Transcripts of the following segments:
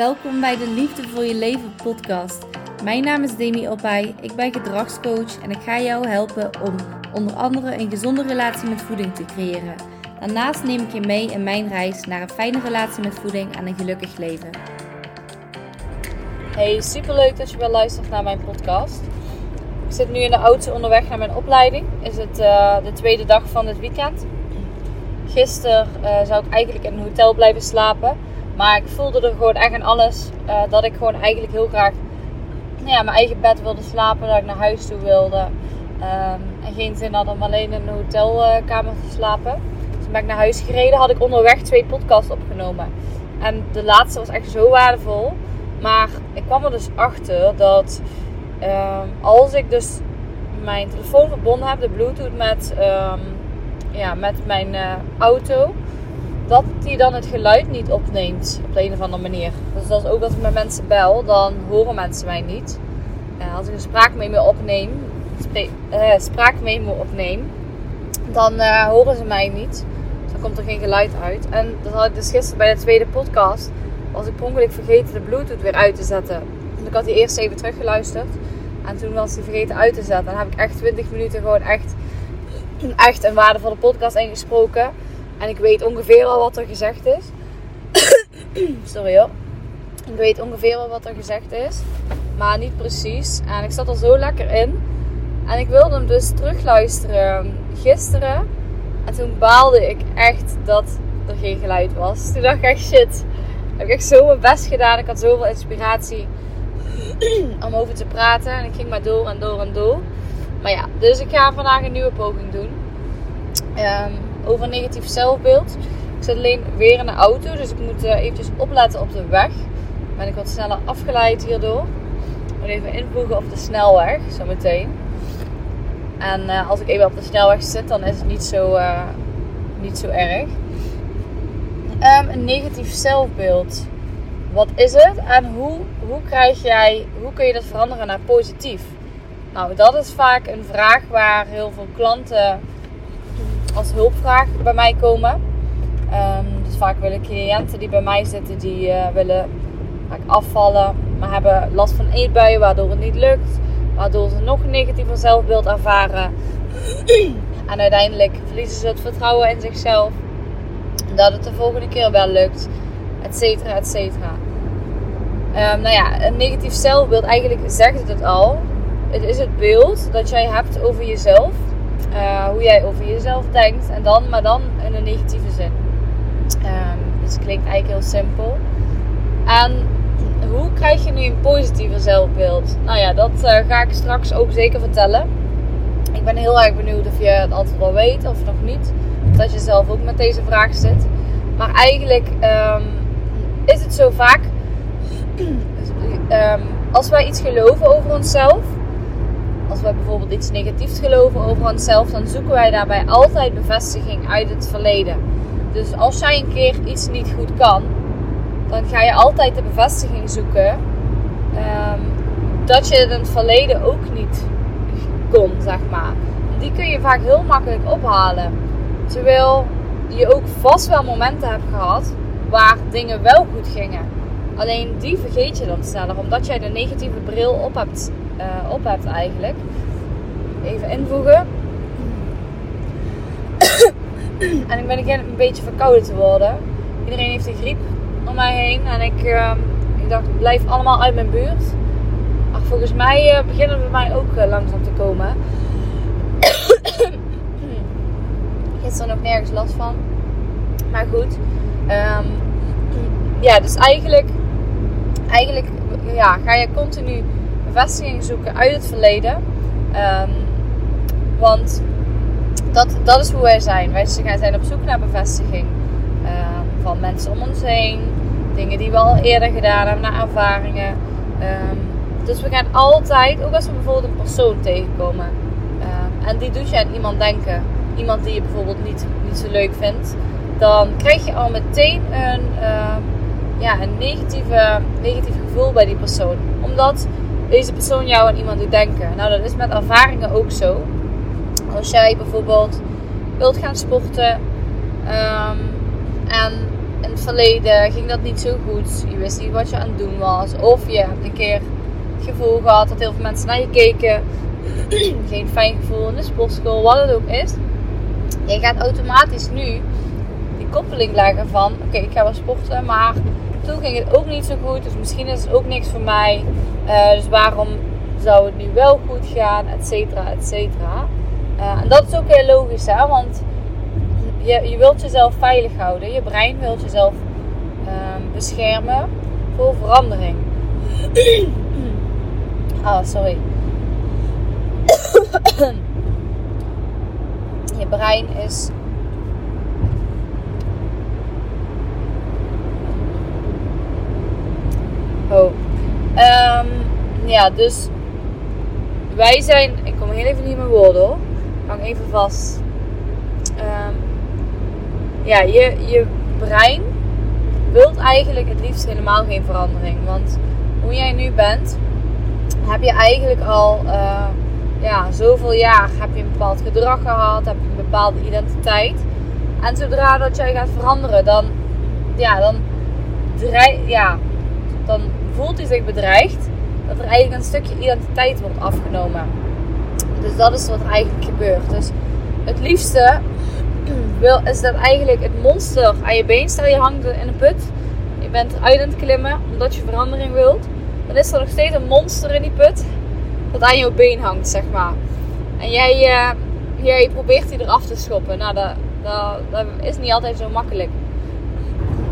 Welkom bij de Liefde voor je leven podcast. Mijn naam is Demi Opay, ik ben gedragscoach en ik ga jou helpen om onder andere een gezonde relatie met voeding te creëren. Daarnaast neem ik je mee in mijn reis naar een fijne relatie met voeding en een gelukkig leven. Hey, superleuk dat je weer luistert naar mijn podcast. Ik zit nu in de auto onderweg naar mijn opleiding. Is het eh, de tweede dag van het weekend. Gisteren uh, zou ik eigenlijk in een hotel blijven slapen. Maar ik voelde er gewoon echt aan alles uh, dat ik gewoon eigenlijk heel graag nou ja, mijn eigen bed wilde slapen. Dat ik naar huis toe wilde. Um, en geen zin had om alleen in een hotelkamer te slapen. Dus toen ben ik naar huis gereden. Had ik onderweg twee podcasts opgenomen. En de laatste was echt zo waardevol. Maar ik kwam er dus achter dat um, als ik dus mijn telefoon verbonden heb, de Bluetooth met, um, ja, met mijn uh, auto, dat die dan het geluid niet opneemt op de een of andere manier. Dus dat is ook als ik met mensen bel, dan horen mensen mij niet. Uh, als ik een spraakmemo opneem, uh, spraakmemo opneem, dan uh, horen ze mij niet. Dus dan komt er geen geluid uit. En dat had ik dus gisteren bij de tweede podcast. Was ik per ongeluk vergeten de Bluetooth weer uit te zetten. Want ik had die eerst even teruggeluisterd. En toen was die vergeten uit te zetten. En dan heb ik echt 20 minuten gewoon echt, echt een waardevolle podcast ingesproken. En ik weet ongeveer al wat er gezegd is. Sorry hoor. Ik weet ongeveer al wat er gezegd is. Maar niet precies. En ik zat er zo lekker in. En ik wilde hem dus terugluisteren gisteren. En toen baalde ik echt dat er geen geluid was. Toen dacht ik echt shit. Heb ik echt zo mijn best gedaan. Ik had zoveel inspiratie om over te praten. En ik ging maar door en door en door. Maar ja, dus ik ga vandaag een nieuwe poging doen. Um, over negatief zelfbeeld. Ik zit alleen weer in de auto. Dus ik moet uh, eventjes opletten op de weg. Ben ik wat sneller afgeleid hierdoor. Moet even invoegen op de snelweg. Zometeen. En uh, als ik even op de snelweg zit, dan is het niet zo, uh, niet zo erg. Um, een negatief zelfbeeld. Wat is het en hoe, hoe krijg jij, hoe kun je dat veranderen naar positief? Nou, dat is vaak een vraag waar heel veel klanten als hulpvraag bij mij komen. Um, dus vaak willen cliënten die bij mij zitten, die uh, willen vaak afvallen, maar hebben last van eetbuien, waardoor het niet lukt, waardoor ze nog een negatiever zelfbeeld ervaren. en uiteindelijk verliezen ze het vertrouwen in zichzelf, dat het de volgende keer wel lukt, et cetera, et cetera. Um, nou ja, een negatief zelfbeeld, eigenlijk zegt het al. Het is het beeld dat jij hebt over jezelf. Uh, hoe jij over jezelf denkt. En dan, maar dan in een negatieve zin. Um, dus het klinkt eigenlijk heel simpel. En hoe krijg je nu een positiever zelfbeeld? Nou ja, dat uh, ga ik straks ook zeker vertellen. Ik ben heel erg benieuwd of je het antwoord al weet of nog niet. Of dat je zelf ook met deze vraag zit. Maar eigenlijk um, is het zo vaak um, als wij iets geloven over onszelf, als wij bijvoorbeeld iets negatiefs geloven over onszelf, dan zoeken wij daarbij altijd bevestiging uit het verleden. Dus als jij een keer iets niet goed kan, dan ga je altijd de bevestiging zoeken um, dat je het in het verleden ook niet kon, zeg maar. Die kun je vaak heel makkelijk ophalen. Terwijl je ook vast wel momenten hebt gehad waar dingen wel goed gingen. Alleen die vergeet je dan sneller, omdat jij de negatieve bril op hebt, uh, op hebt eigenlijk. Even invoegen. en ik ben een beetje verkouden te worden. Iedereen heeft een griep om mij heen. En ik, uh, ik dacht, blijf allemaal uit mijn buurt. Maar volgens mij uh, beginnen we bij mij ook langzaam te komen. Gisteren nog nergens last van. Maar goed. Um, ja, dus eigenlijk eigenlijk ja, ga je continu bevestiging zoeken uit het verleden. Um, want dat, dat is hoe wij zijn. Wij zijn op zoek naar bevestiging um, van mensen om ons heen. Dingen die we al eerder gedaan hebben, naar ervaringen. Um, dus we gaan altijd, ook als we bijvoorbeeld een persoon tegenkomen. en die doet je aan iemand denken. Iemand die je bijvoorbeeld niet, niet zo leuk vindt. Dan krijg je al meteen een ja, een negatieve, negatief gevoel bij die persoon. Omdat deze persoon jou aan iemand doet denken. Nou, dat is met ervaringen ook zo. Als jij bijvoorbeeld wilt gaan sporten um, en in het verleden ging dat niet zo goed. Je wist niet wat je aan het doen was. Of je hebt een keer het gevoel gehad dat heel veel mensen naar je keken. Geen fijn gevoel in de sportschool, wat het ook is. Je gaat automatisch nu koppeling leggen van... Oké, ik ga wel sporten, maar toen ging het ook niet zo goed. Dus misschien is het ook niks voor mij. Uh, dus waarom zou het nu wel goed gaan, et cetera, et cetera. Uh, en dat is ook heel logisch, hè. Want je, je wilt jezelf veilig houden. Je brein wilt jezelf um, beschermen voor verandering. ah, sorry. je brein is Oh. Um, ja, dus wij zijn. Ik kom heel even niet meer woorden hoor. Hang even vast. Um, ja, je, je brein wilt eigenlijk het liefst helemaal geen verandering. Want hoe jij nu bent, heb je eigenlijk al uh, ja, zoveel jaar heb je een bepaald gedrag gehad, heb je een bepaalde identiteit. En zodra dat jij gaat veranderen, dan, ja, dan, ja, dan voelt hij zich bedreigd. Dat er eigenlijk een stukje identiteit wordt afgenomen. Dus dat is wat er eigenlijk gebeurt. Dus het liefste wil, is dat eigenlijk het monster aan je been. Stel je hangt in een put. Je bent uit aan het klimmen omdat je verandering wilt. Dan is er nog steeds een monster in die put. Dat aan je been hangt, zeg maar. En jij, uh, jij probeert die eraf te schoppen. Nou, dat, dat, dat is niet altijd zo makkelijk.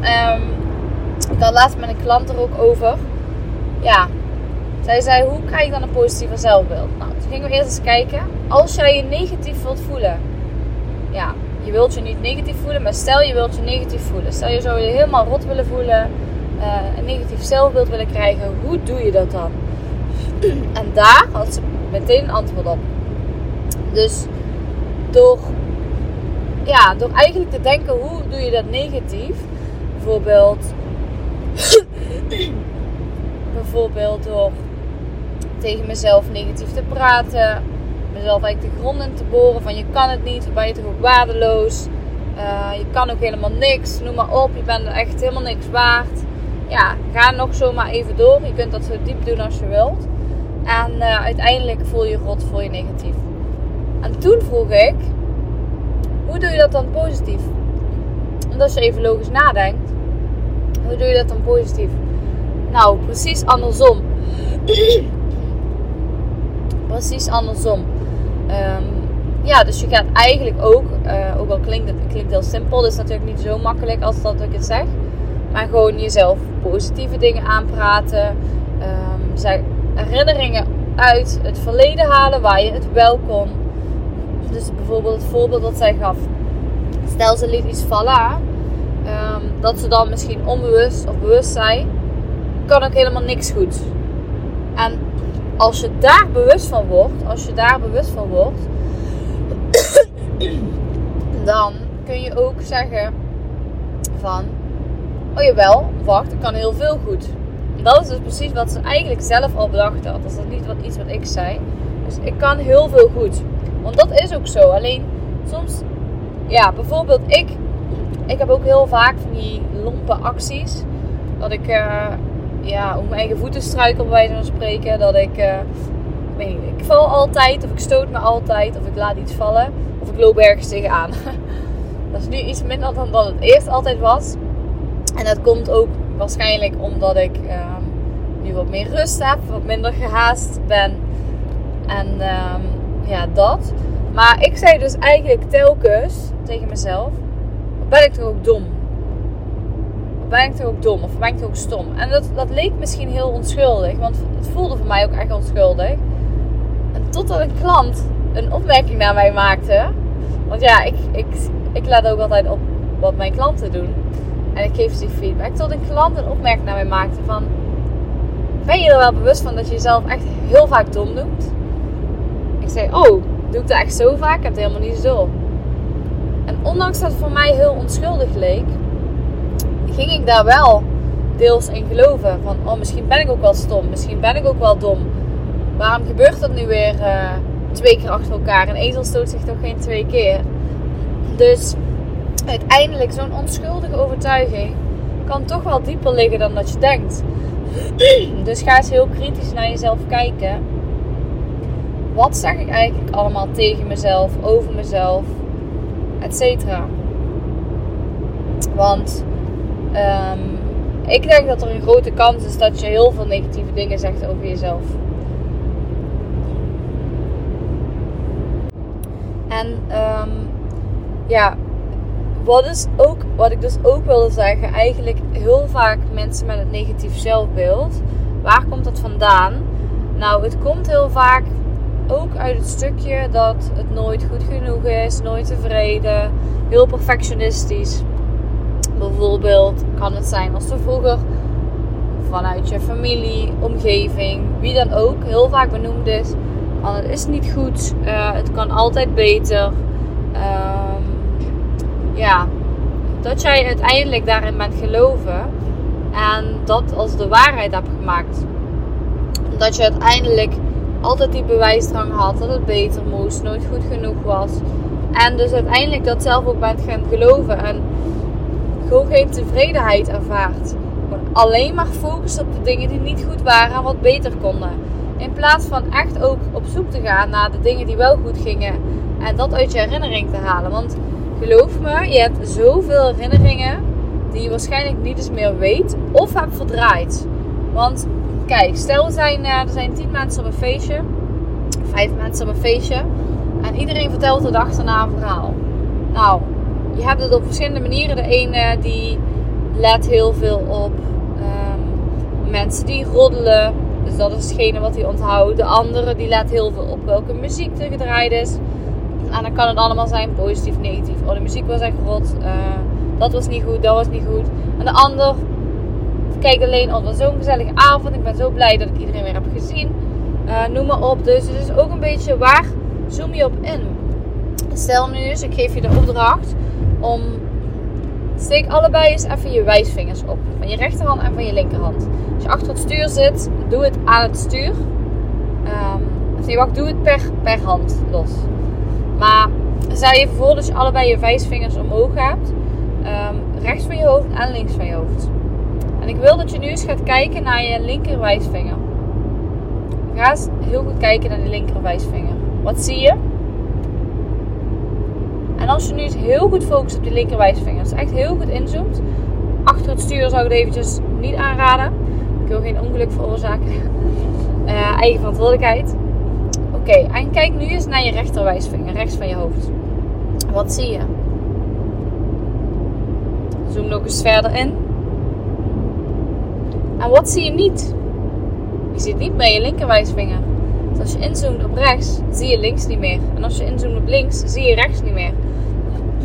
Um, ik laatst met klant er ook over. Ja, zij zei, hoe krijg je dan een positieve zelfbeeld? Nou, toen gingen we eerst eens kijken. Als jij je negatief wilt voelen. Ja, je wilt je niet negatief voelen, maar stel je wilt je negatief voelen. Stel je zou je helemaal rot willen voelen, uh, een negatief zelfbeeld willen krijgen. Hoe doe je dat dan? En daar had ze meteen een antwoord op. Dus door, ja, door eigenlijk te denken, hoe doe je dat negatief? Bijvoorbeeld, bijvoorbeeld door tegen mezelf negatief te praten, mezelf eigenlijk de grond in te boren van je kan het niet, ben je toch ook waardeloos, uh, je kan ook helemaal niks, noem maar op, je bent echt helemaal niks waard. Ja, ga nog zomaar even door. Je kunt dat zo diep doen als je wilt. En uh, uiteindelijk voel je rot, voel je negatief. En toen vroeg ik, hoe doe je dat dan positief? Omdat als je even logisch nadenkt, hoe doe je dat dan positief? Nou, precies andersom. precies andersom. Um, ja, dus je gaat eigenlijk ook, uh, ook al klinkt het klinkt heel simpel, dat is natuurlijk niet zo makkelijk als dat ik het zeg. Maar gewoon jezelf positieve dingen aanpraten. Um, herinneringen uit het verleden halen waar je het wel kon. Dus bijvoorbeeld het voorbeeld dat zij gaf. Stel ze liet iets vallen. Um, dat ze dan misschien onbewust of bewust zijn. Kan ook helemaal niks goed. En als je daar bewust van wordt. Als je daar bewust van wordt. dan kun je ook zeggen van... Oh jawel, wacht, ik kan heel veel goed. Dat is dus precies wat ze eigenlijk zelf al bedacht had. Dat is niet wat, iets wat ik zei. Dus ik kan heel veel goed. Want dat is ook zo. Alleen soms, ja, bijvoorbeeld ik, ik heb ook heel vaak van die lompe acties. Dat ik, uh, ja, op mijn eigen voeten struikel bij wijze van spreken. Dat ik, uh, ik, weet niet, ik val altijd, of ik stoot me altijd, of ik laat iets vallen, of ik loop ergens tegenaan. dat is nu iets minder dan dat het eerst altijd was. En dat komt ook waarschijnlijk omdat ik um, nu wat meer rust heb, wat minder gehaast ben. En um, ja, dat. Maar ik zei dus eigenlijk telkens tegen mezelf: ben ik toch ook dom? Ben ik toch ook dom? Of ben ik toch ook stom? En dat, dat leek misschien heel onschuldig, want het voelde voor mij ook echt onschuldig. En totdat een klant een opmerking naar mij maakte. Want ja, ik, ik, ik laat ook altijd op wat mijn klanten doen. En ik geef ze feedback. Tot een klant een opmerking naar mij maakte van... Ben je er wel bewust van dat je jezelf echt heel vaak dom doet? Ik zei, oh, doe ik dat echt zo vaak? Ik heb het helemaal niet zo. En ondanks dat het voor mij heel onschuldig leek... Ging ik daar wel deels in geloven. Van, oh, misschien ben ik ook wel stom. Misschien ben ik ook wel dom. Waarom gebeurt dat nu weer uh, twee keer achter elkaar? Een ezel stoot zich toch geen twee keer? Dus uiteindelijk zo'n onschuldige overtuiging kan toch wel dieper liggen dan dat je denkt. Dus ga eens heel kritisch naar jezelf kijken. Wat zeg ik eigenlijk allemaal tegen mezelf, over mezelf, et cetera. Want ehm, ik denk dat er een grote kans is dat je heel veel negatieve dingen zegt over jezelf. En um, ja, wat, is ook, wat ik dus ook wilde zeggen, eigenlijk heel vaak mensen met een negatief zelfbeeld. Waar komt dat vandaan? Nou, het komt heel vaak ook uit het stukje dat het nooit goed genoeg is, nooit tevreden, heel perfectionistisch. Bijvoorbeeld kan het zijn als er vroeger vanuit je familie, omgeving, wie dan ook, heel vaak benoemd is. Want het is niet goed, uh, het kan altijd beter. Um, ja, dat jij uiteindelijk daarin bent geloven en dat als de waarheid hebt gemaakt. Dat je uiteindelijk altijd die bewijsdrang had dat het beter moest, nooit goed genoeg was. En dus uiteindelijk dat zelf ook bent gaan geloven en gewoon geen tevredenheid ervaart. Alleen maar focus op de dingen die niet goed waren en wat beter konden. In plaats van echt ook op zoek te gaan naar de dingen die wel goed gingen en dat uit je herinnering te halen. Want geloof me, je hebt zoveel herinneringen die je waarschijnlijk niet eens meer weet of hebt verdraaid. Want kijk, stel er zijn, uh, er zijn tien mensen op een feestje, vijf mensen op een feestje en iedereen vertelt de dag daarna een verhaal. Nou, je hebt het op verschillende manieren. De ene die let heel veel op um, mensen die roddelen. Dus dat is hetgene wat hij onthoudt. De andere die let heel veel op welke muziek er gedraaid is. En dan kan het allemaal zijn positief, negatief. Oh, de muziek was echt rot. Uh, dat was niet goed, dat was niet goed. En de ander kijkt alleen, oh, het zo'n gezellige avond. Ik ben zo blij dat ik iedereen weer heb gezien. Uh, noem maar op. Dus het is ook een beetje waar zoom je op in. Stel nu eens, ik geef je de opdracht om. Steek allebei eens even je wijsvingers op. Van je rechterhand en van je linkerhand. Als je achter het stuur zit, doe het aan het stuur. Um, of nee, wacht, doe het per, per hand los. Maar stel je voor dat je allebei je wijsvingers omhoog hebt. Um, rechts van je hoofd en links van je hoofd. En ik wil dat je nu eens gaat kijken naar je linker wijsvinger. Ga eens heel goed kijken naar de linker wijsvinger. Wat zie je? En als je nu eens heel goed focust op die linker wijsvinger, dus echt heel goed inzoomt. Achter het stuur zou ik het eventjes niet aanraden. Ik wil geen ongeluk veroorzaken. Uh, eigen verantwoordelijkheid. Oké, en kijk nu eens naar je rechterwijsvinger, rechts van je hoofd. Wat zie je? Zoom nog eens verder in. En wat zie je niet? Je ziet niet meer je linkerwijsvinger. Als je inzoomt op rechts, zie je links niet meer. En als je inzoomt op links, zie je rechts niet meer.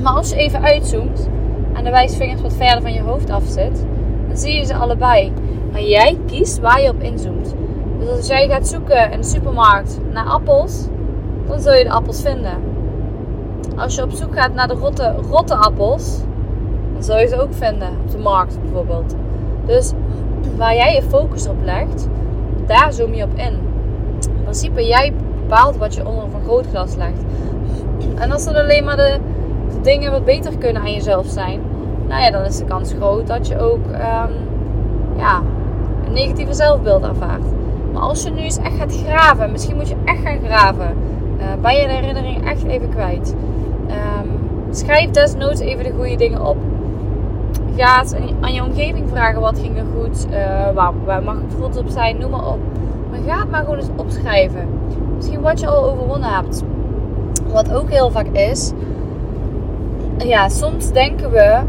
Maar als je even uitzoomt en de wijsvingers wat verder van je hoofd afzet, dan zie je ze allebei. Maar jij kiest waar je op inzoomt. Dus als jij gaat zoeken in de supermarkt naar appels, dan zul je de appels vinden. Als je op zoek gaat naar de rotte, rotte appels, dan zul je ze ook vinden. Op de markt bijvoorbeeld. Dus waar jij je focus op legt, daar zoom je op in. In principe, jij bepaalt wat je onder een vergrootglas legt. En als dat alleen maar de, dingen wat beter kunnen aan jezelf zijn, nou ja, dan is de kans groot dat je ook um, ja, een negatieve zelfbeeld ervaart. Maar als je nu eens echt gaat graven, misschien moet je echt gaan graven, uh, ben je de herinnering echt even kwijt. Um, schrijf desnoods even de goede dingen op. Ga aan je omgeving vragen wat ging er goed, uh, waar, waar mag ik trots op zijn, noem maar op. Ga maar gewoon eens opschrijven. Misschien wat je al overwonnen hebt. Wat ook heel vaak is, ja, soms denken we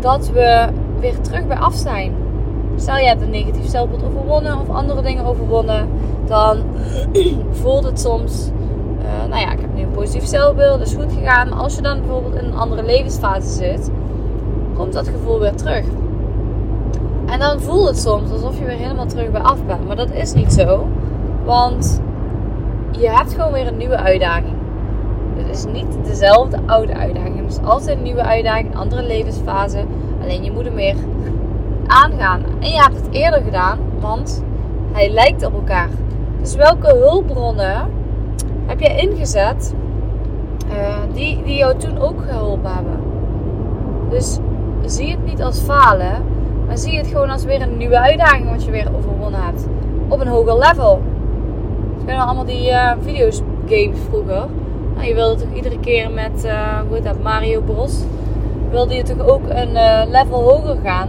dat we weer terug bij af zijn. Stel je hebt een negatief zelfbeeld overwonnen of andere dingen overwonnen, dan voelt het soms, uh, nou ja, ik heb nu een positief zelfbeeld, dat is goed gegaan. Maar als je dan bijvoorbeeld in een andere levensfase zit, komt dat gevoel weer terug. En dan voelt het soms alsof je weer helemaal terug bij af bent. Maar dat is niet zo. Want je hebt gewoon weer een nieuwe uitdaging. Het is niet dezelfde oude uitdaging. Het is altijd een nieuwe uitdaging, een andere levensfase. Alleen je moet er meer aangaan. En je hebt het eerder gedaan, want hij lijkt op elkaar. Dus welke hulpbronnen heb je ingezet uh, die, die jou toen ook geholpen hebben? Dus zie het niet als falen, maar zie het gewoon als weer een nieuwe uitdaging wat je weer overwonnen hebt. Op een hoger level. Dus kennen allemaal die uh, games vroeger. Nou, je wilde toch iedere keer met, uh, hoe heet dat, Mario Bros. Wilde je toch ook een uh, level hoger gaan.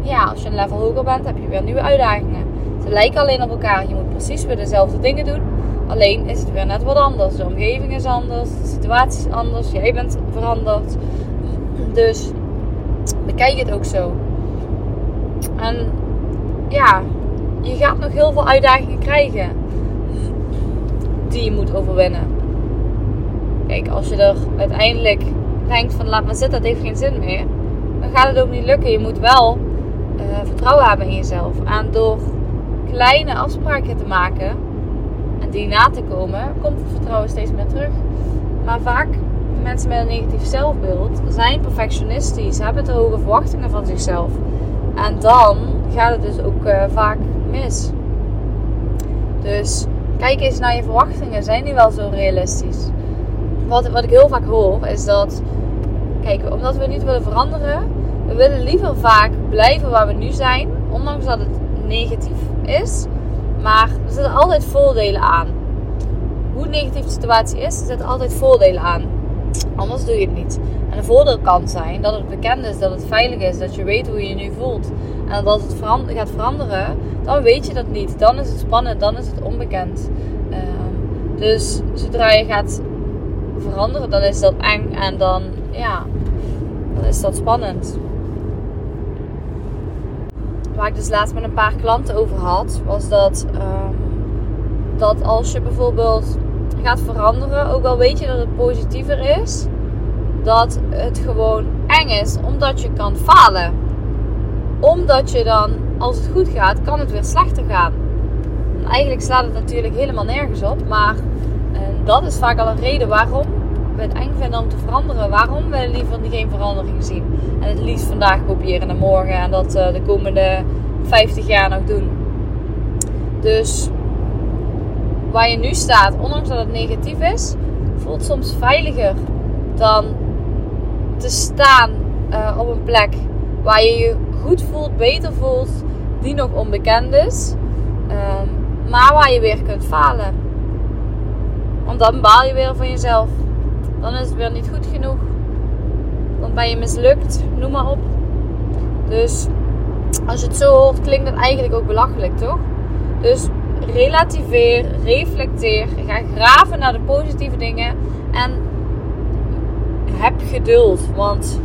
Ja, als je een level hoger bent, heb je weer nieuwe uitdagingen. Ze lijken alleen op elkaar. Je moet precies weer dezelfde dingen doen. Alleen is het weer net wat anders. De omgeving is anders, de situatie is anders, jij bent veranderd. Dus bekijk het ook zo. En ja, je gaat nog heel veel uitdagingen krijgen die je moet overwinnen. Kijk, als je er uiteindelijk denkt van laat maar zitten, dat heeft geen zin meer. Dan gaat het ook niet lukken. Je moet wel uh, vertrouwen hebben in jezelf. En door kleine afspraken te maken en die na te komen, komt het vertrouwen steeds meer terug. Maar vaak mensen met een negatief zelfbeeld zijn perfectionistisch, hebben te hoge verwachtingen van zichzelf. En dan gaat het dus ook uh, vaak mis. Dus kijk eens naar je verwachtingen. Zijn die wel zo realistisch? Wat, wat ik heel vaak hoor is dat, kijk, omdat we niet willen veranderen, we willen liever vaak blijven waar we nu zijn, ondanks dat het negatief is. Maar er zitten altijd voordelen aan. Hoe negatief de situatie is, er zitten altijd voordelen aan. Anders doe je het niet. En een voordeel kan zijn dat het bekend is, dat het veilig is, dat je weet hoe je je nu voelt. En dat het gaat veranderen, dan weet je dat niet. Dan is het spannend, dan is het onbekend. Ehm, dus zodra je gaat veranderen, dan is dat eng en dan, ja, dan is dat spannend. Waar ik dus laatst met een paar klanten over had, was dat, ehm, dat als je bijvoorbeeld gaat veranderen, ook al weet je dat het positiever is, dat het gewoon eng is omdat je kan falen. Omdat je dan, als het goed gaat, kan het weer slechter gaan. En eigenlijk slaat het natuurlijk helemaal nergens op, maar en dat is vaak al een reden waarom we het eng vinden om te veranderen. Waarom we liever geen verandering zien. En het liefst vandaag kopiëren en morgen en dat uh, de komende 50 jaar nog doen. Dus waar je nu staat, ondanks dat het negatief is, voelt soms veiliger dan te staan uh, op een plek waar je je goed voelt, beter voelt, die nog onbekend is, um, maar waar je weer kunt falen. Want dan baal je weer van jezelf. Dan is het weer niet goed genoeg. Dan ben je mislukt, noem maar op. Dus als je het zo hoort, klinkt het eigenlijk ook belachelijk, toch? Dus relativeer, reflecteer, ga graven naar de positieve dingen en heb geduld. Want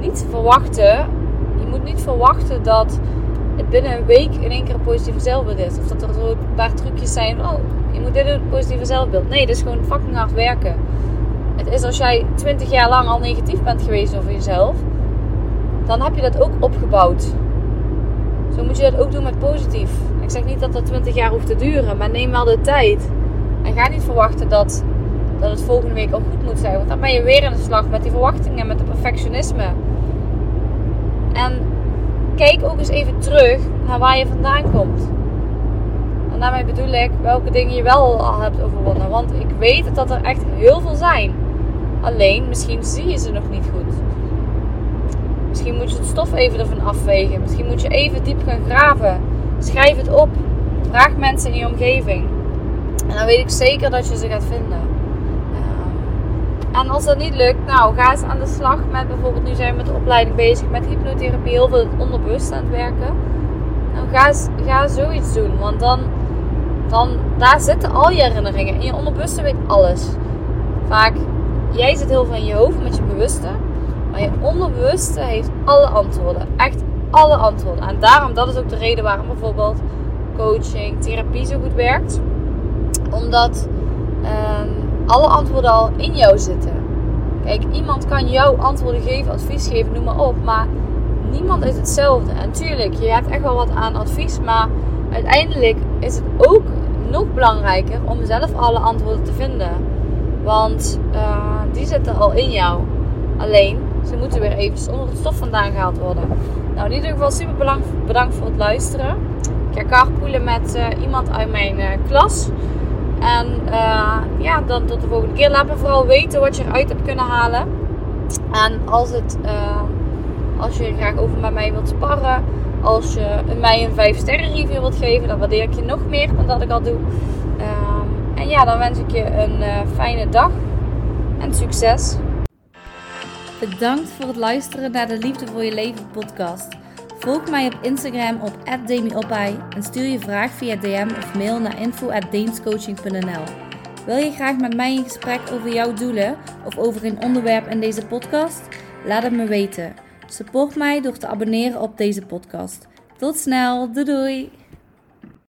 niet verwachten, je moet niet verwachten dat het binnen een week in één keer een positieve zelfbeeld is. Of dat er zo een paar trucjes zijn oh, je moet dit doen, positieve zelfbeeld. Nee, dat is gewoon fucking hard werken. Het is als jij 20 jaar lang al negatief bent geweest over jezelf, dan heb je dat ook opgebouwd. Zo moet je dat ook doen met positief. Ik zeg niet dat dat 20 jaar hoeft te duren, maar neem wel de tijd. En ga niet verwachten dat, dat het volgende week al goed moet zijn. Want dan ben je weer in de slag met die verwachtingen, met de perfectionisme. En kijk ook eens even terug naar waar je vandaan komt. En daarmee bedoel ik welke dingen je wel al hebt overwonnen. Want ik weet dat er echt heel veel zijn. Alleen, misschien zie je ze nog niet goed. Misschien moet je het stof even ervan afwegen. Misschien moet je even diep gaan graven. Schrijf het op. Vraag mensen in je omgeving. En dan weet ik zeker dat je ze gaat vinden. Ehm, en als dat niet lukt, nou ga eens aan de slag met bijvoorbeeld, nu zijn we met de opleiding bezig met hypnotherapie, heel veel onderbewust aan het werken. Nou ga, ga zoiets doen, want dan, dan, daar zitten al je herinneringen. En je onderbewuste weet alles. Vaak, jij zit heel veel in je hoofd met je bewuste. Maar je onderbewuste heeft alle antwoorden. Echt alle antwoorden. En daarom, dat is ook de reden waarom bijvoorbeeld coaching, therapie zo goed werkt. Omdat ehm, alle antwoorden al in jou zitten. Kijk, iemand kan jou antwoorden geven, advies geven, noem maar op. Maar niemand is hetzelfde. En tuurlijk, je hebt echt wel wat aan advies. Maar uiteindelijk is het ook nog belangrijker om zelf alle antwoorden te vinden. Want uh, die zitten al in jou. Alleen, ze moeten weer even onder het stof vandaan gehaald worden. Nou, in ieder geval super bedankt, voor het luisteren. Ik ga carpoolen met uh, iemand uit mijn uh, klas. En uh, ja, dan tot de volgende keer. Laat me vooral weten wat je eruit hebt kunnen halen. En als, het, als je graag over met mij wilt sparren, als je mij een 5 sterren review wilt geven, dan waardeer ik je nog meer dan dat ik al doe. Um, en ja, dan wens ik je een fijne dag en succes. Bedankt voor het luisteren naar de Liefde voor je Leven podcast. Volg mij op Instagram op @demiopai en stuur je vraag via DM of mail naar info@deemscoaching.nl. Wil je graag met mij in gesprek over jouw doelen of over een onderwerp in deze podcast? Laat het me weten. Support mij door te abonneren op deze podcast. Tot snel, doei!